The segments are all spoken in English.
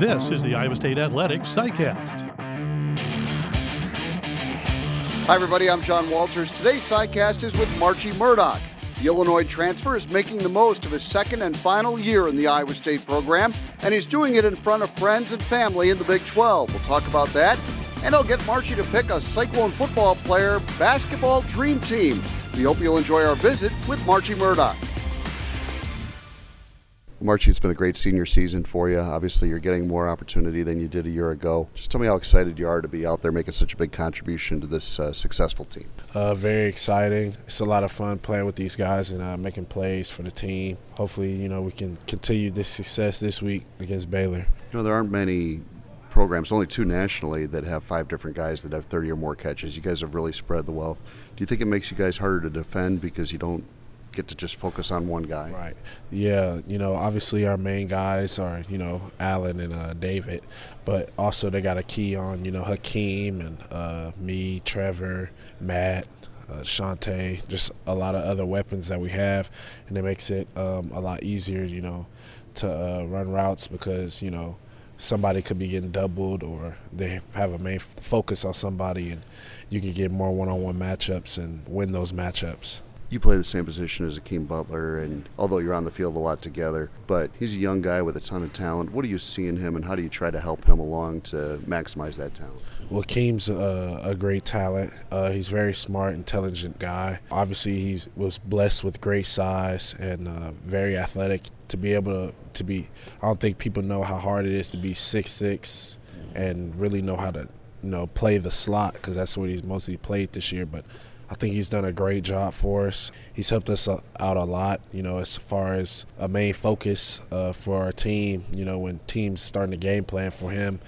This is the Iowa State Athletics CyCast. Hi, everybody. I'm John Walters. Today's CyCast is with Marchie Murdock. The Illinois transfer is making the most of his second and final year in the Iowa State program, and he's doing it in front of friends and family in the Big 12. We'll talk about that, and I'll get Marchie to pick a Cyclone football player basketball dream team. We hope you'll enjoy our visit with Marchie Murdock. Marchie, it's been a great senior season for you. Obviously, you're getting more opportunity than you did a year ago. Just tell me how excited you are to be out there making such a big contribution to this uh, successful team. Uh, very exciting. It's a lot of fun playing with these guys and uh, making plays for the team. Hopefully, you know, we can continue this success this week against Baylor. You know, there aren't many programs, only two nationally, that have five different guys that have 30 or more catches. You guys have really spread the wealth. Do you think it makes you guys harder to defend because you don't get to just focus on one guy. Right. Yeah. You know, obviously our main guys are you know Allen and uh, David, but also they got a key on you know Hakeem and uh, me, Trevor, Matt. Uh, Shante, just a lot of other weapons that we have, and it makes it um, a lot easier, you know, to uh, run routes because you know somebody could be getting doubled or they have a main focus on somebody, and you can get more one-on-one matchups and win those matchups you play the same position as Hakeem Butler, and although you're on the field a lot together, but he's a young guy with a ton of talent. What do you see in him, and how do you try to help him along to maximize that talent? Well, Hakeem's a, a great talent. Uh, he's a very smart, intelligent guy. Obviously, he was blessed with great size and uh, very athletic. To be able to, to be, I don't think people know how hard it is to be six six and really know how to, you know, play the slot because that's what he's mostly played this year. But I think he's done a great job for us. He's helped us out a lot, you know, as far as a main focus uh, for our team. You know, when teams starting the game plan for him,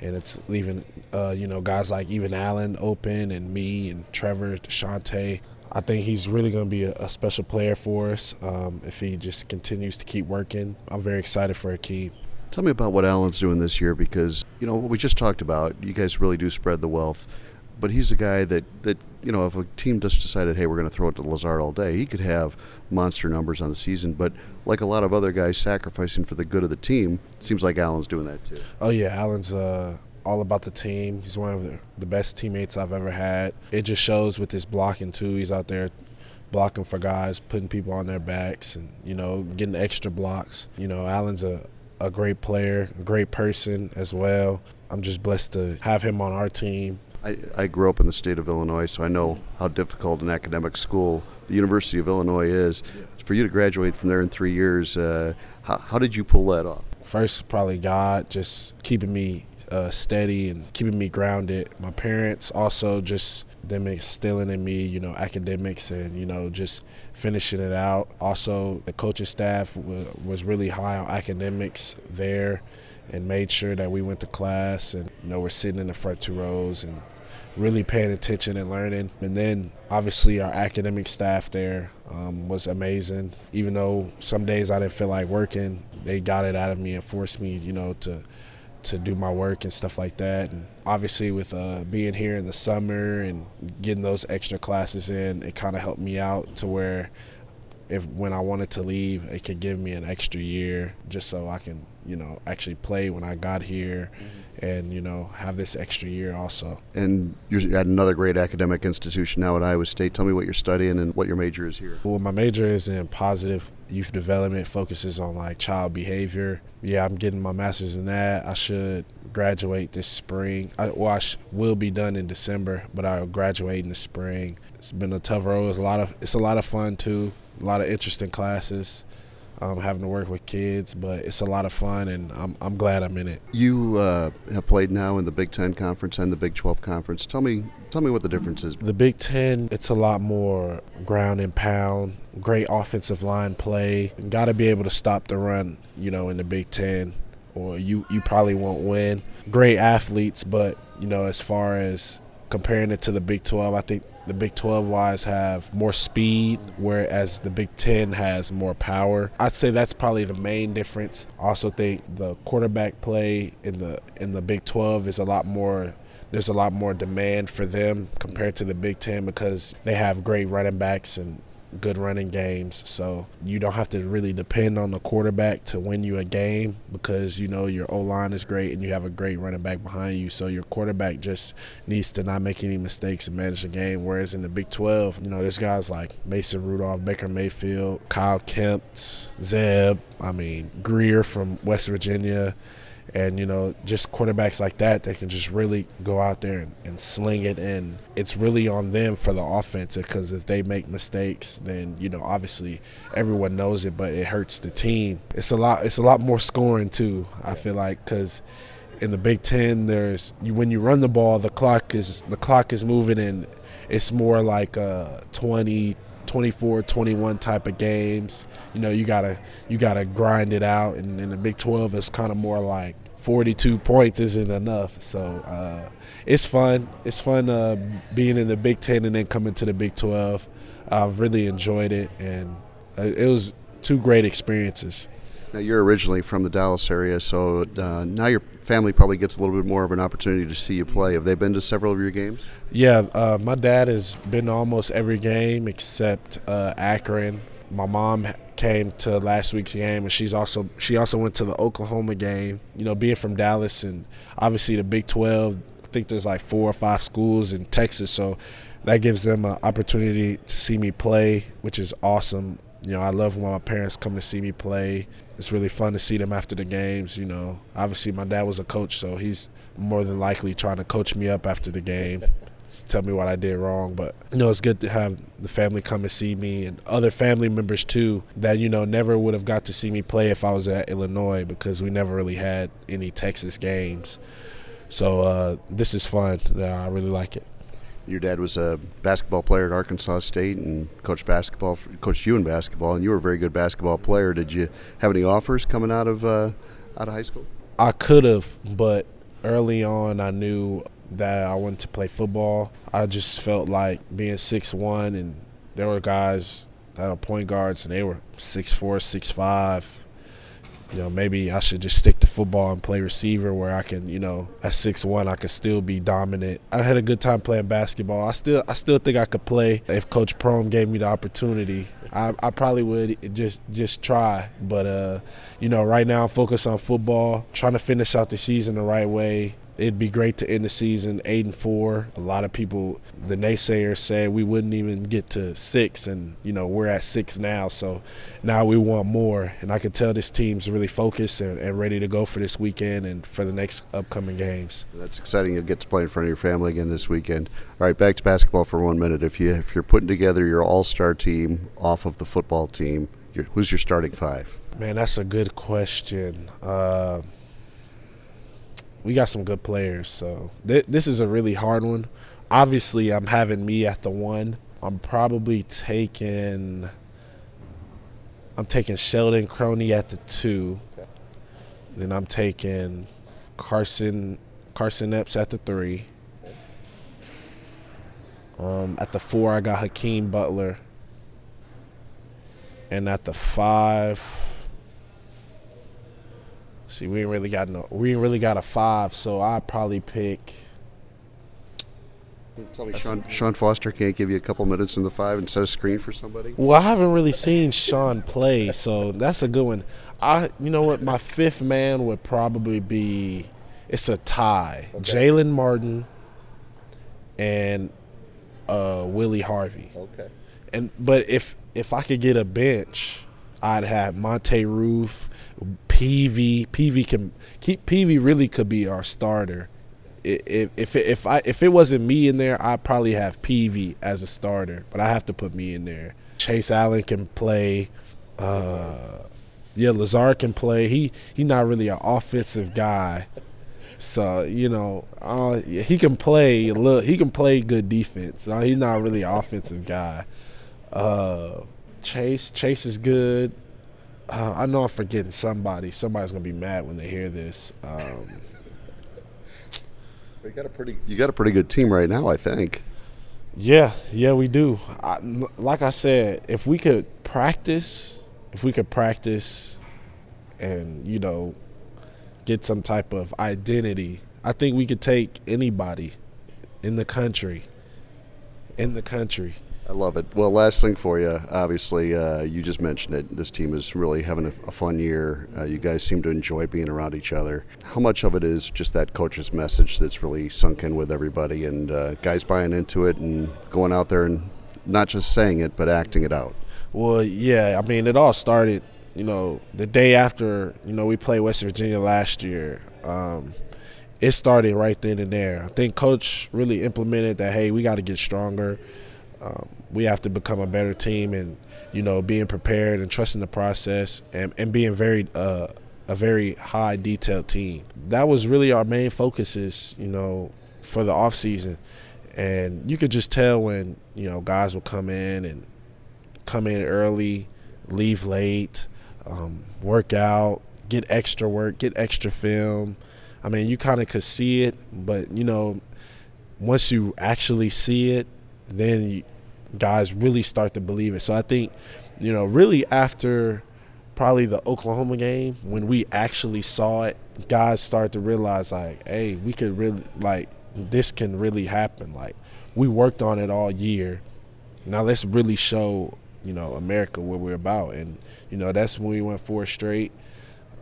and it's leaving, uh, you know, guys like even Allen open and me and Trevor, Shante. I think he's really going to be a, a, special player for us um, if he just continues to keep working. I'm very excited for Hakeem. Tell me about what Allen's doing this year because, you know, what we just talked about, you guys really do spread the wealth but he's a guy that, that you know if a team just decided hey we're going to throw it to Lazard all day he could have monster numbers on the season but like a lot of other guys sacrificing for the good of the team seems like Allen's doing that too. Oh yeah Allen's uh, all about the team. He's one of the, the best teammates I've ever had. It just shows with his blocking too. He's out there blocking for guys putting people on their backs and you know getting extra blocks. You know Allen's a a great player, great person as well. I'm just blessed to have him on our team I, I grew up in the state of Illinois, so I know how difficult an academic school the University of Illinois is. For you to graduate from there in three years, uh, how, how did you pull that off? First, probably God just keeping me uh, steady and keeping me grounded. My parents also just them instilling in me, you know, academics and you know just finishing it out. Also, the coaching staff was really high on academics there and made sure that we went to class and you know we're sitting in the front two rows and really paying attention and learning. And then obviously our academic staff there um, was amazing. Even though some days I didn't feel like working, they got it out of me and forced me, you know, to to do my work and stuff like that. And obviously with uh, being here in the summer and getting those extra classes in, it kind of helped me out to where if when I wanted to leave, it could give me an extra year just so I can, you know, actually play when I got here mm-hmm. and, you know, have this extra year also. And you're at another great academic institution now at Iowa State. Tell me what you're studying and what your major is here. Well, my major is in positive youth development, focuses on like child behavior. Yeah, I'm getting my master's in that. I should graduate this spring. I, well, I sh- will be done in December, but I'll graduate in the spring. It's been a tough road. It's a lot of it's a lot of fun too a lot of interesting classes. Um, having to work with kids, but it's a lot of fun, and I'm, I'm glad I'm in it. You uh, have played now in the Big Ten conference and the Big 12 conference. Tell me, tell me what the difference is. The Big Ten, it's a lot more ground and pound, great offensive line play. Got to be able to stop the run, you know, in the Big Ten, or you you probably won't win. Great athletes, but you know, as far as comparing it to the Big 12, I think the Big 12 wise have more speed, whereas the Big 10 has more power. I'd say that's probably the main difference. I also think the quarterback play in the in the Big 12 is a lot more there's a lot more demand for them compared to the Big Ten because they have great running backs and good running games. So you don't have to really depend on the quarterback to win you a game because you know your O line is great and you have a great running back behind you. So your quarterback just needs to not make any mistakes and manage the game. Whereas in the Big 12, you know, there's guys like Mason Rudolph, Baker Mayfield, Kyle Kempt, Zeb, I mean, Grier from West Virginia and you know just quarterbacks like that that can just really go out there and, and sling it. And it's really on them for the offense because if they make mistakes then you know obviously everyone knows it but it hurts the team. It's a lot it's a lot more scoring too i feel like because in the big 10 there's when you run the ball the clock is the clock is moving and it's more like a 20 24 21 type of games. You know you gotta you gotta grind it out and in the big 12 is kind of more like 42 points isn't enough. So uh, it's fun. It's fun uh, being in the big 10 and then coming to the big 12 i've really enjoyed it and uh, it was two great experiences now you're originally from the dallas area so uh, now your family probably gets a little bit more of an opportunity to see you play have they been to several of your games yeah, uh, my dad has been to almost every game except uh, Akron. My mom came to last week's game, and she's also she also went to the Oklahoma game. You know, being from Dallas and obviously the Big 12, I think there's like four or five schools in Texas, so that gives them an opportunity to see me play, which is awesome. You know, I love when my parents come to see me play. It's really fun to see them after the games. You know, obviously my dad was a coach, so he's more than likely trying to coach me up after the game tell me what I did wrong. But you know, it's good to have the family come and see me and other family members too that you know never would have got to see me play if I was at Illinois because we never really had any Texas games. So uh, this is fun. I really like it. Your dad was a basketball player at Arkansas State and coached basketball, coached you in basketball, and you were a very good basketball player. Did you have any offers coming out of uh, out of high school? I could have, but early on, I knew that I wanted to play football. I just felt like being six one, and there were guys that are point guards, and they were six four, six five. You know, maybe I should just stick to football and play receiver, where I can, you know, at six one, I could still be dominant. I had a good time playing basketball. I still, I still think I could play if Coach Prohm gave me the opportunity. I, I probably would just just try, but uh, you know, right now I'm focused on football, trying to finish out the season the right way it'd be great to end the season eight and four. A lot of people, the naysayers, said we wouldn't even get to six, and you know we're at six now. So now we want more, and I can tell this team's really focused and, and ready to go for this weekend and for the next upcoming games. That's exciting. You'll get to play in front of your family again this weekend. All right, back to basketball for one minute. If you if you're putting together your all-star team off of the football team, who's your starting five? Man, that's a good question. Uh, we got some good players. So th- this is a really hard one. Obviously, I'm having me at the one. I'm probably taking. I'm taking Sheldon Croney at the two. Then I'm taking Carson Carson Epps at the three. Um, at the four, I got Hakeem Butler. And at the five, See, we ain't really got no. We ain't really got a five, so I probably pick. Tell me, Sean, Sean Foster can't give you a couple minutes in the five and set a screen for somebody. Well, I haven't really seen Sean play, so that's a good one. I, you know what, my fifth man would probably be. It's a tie. Okay. Jalen Martin and uh, Willie Harvey. Okay. And but if if I could get a bench, I'd have Monte Roof, PV. PV can keep PV really could be our starter. If if if I if it wasn't me in there, I'd probably have PV as a starter. But I have to put me in there. Chase Allen can play. Uh, yeah, Lazard can play. He he not really an offensive guy. So you know, uh, he can play. Look, he can play good defense. Uh, he's not really an offensive guy. Uh, Chase. Chase is good. Uh, I know I'm forgetting somebody. Somebody's gonna be mad when they hear this. Um, you got a pretty you got a pretty good team right now, I think. Yeah, yeah, we do. I, like I said, if we could practice, if we could practice, and you know, get some type of identity, I think we could take anybody in the country. In the country I love it. Well, last thing for you. Obviously, uh, you just mentioned it. This team is really having a, a fun year. Uh, you guys seem to enjoy being around each other. How much of it is just that coach's message that's really sunk in with everybody and uh, guys buying into it and going out there and not just saying it, but acting it out? Well, yeah. I mean, it all started, you know, the day after, you know, we played West Virginia last year. Um, it started right then and there. I think coach really implemented that. Hey, we got to get stronger. Um, we have to become a better team, and you know, being prepared and trusting the process, and, and being very uh, a very high detailed team. That was really our main focuses, you know, for the off season. And you could just tell when you know guys will come in and come in early, leave late, um, work out, get extra work, get extra film. I mean, you kind of could see it, but you know, once you actually see it, then guys really start to believe it. So I think, you know, really after probably the Oklahoma game, when we actually saw it, guys start to realize like, hey, we could really like this can really happen. Like we worked on it all year. Now let's really show, you know, America what we're about. And, you know, that's when we went four straight.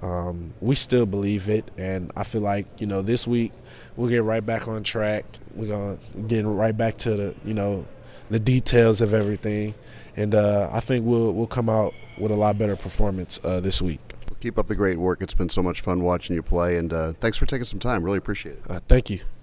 Um, we still believe it, and I feel like you know this week we'll get right back on track. We're gonna get right back to the you know the details of everything, and uh, I think we'll we'll come out with a lot better performance uh, this week. Keep up the great work. It's been so much fun watching you play, and uh, thanks for taking some time. Really appreciate it. Uh, thank you.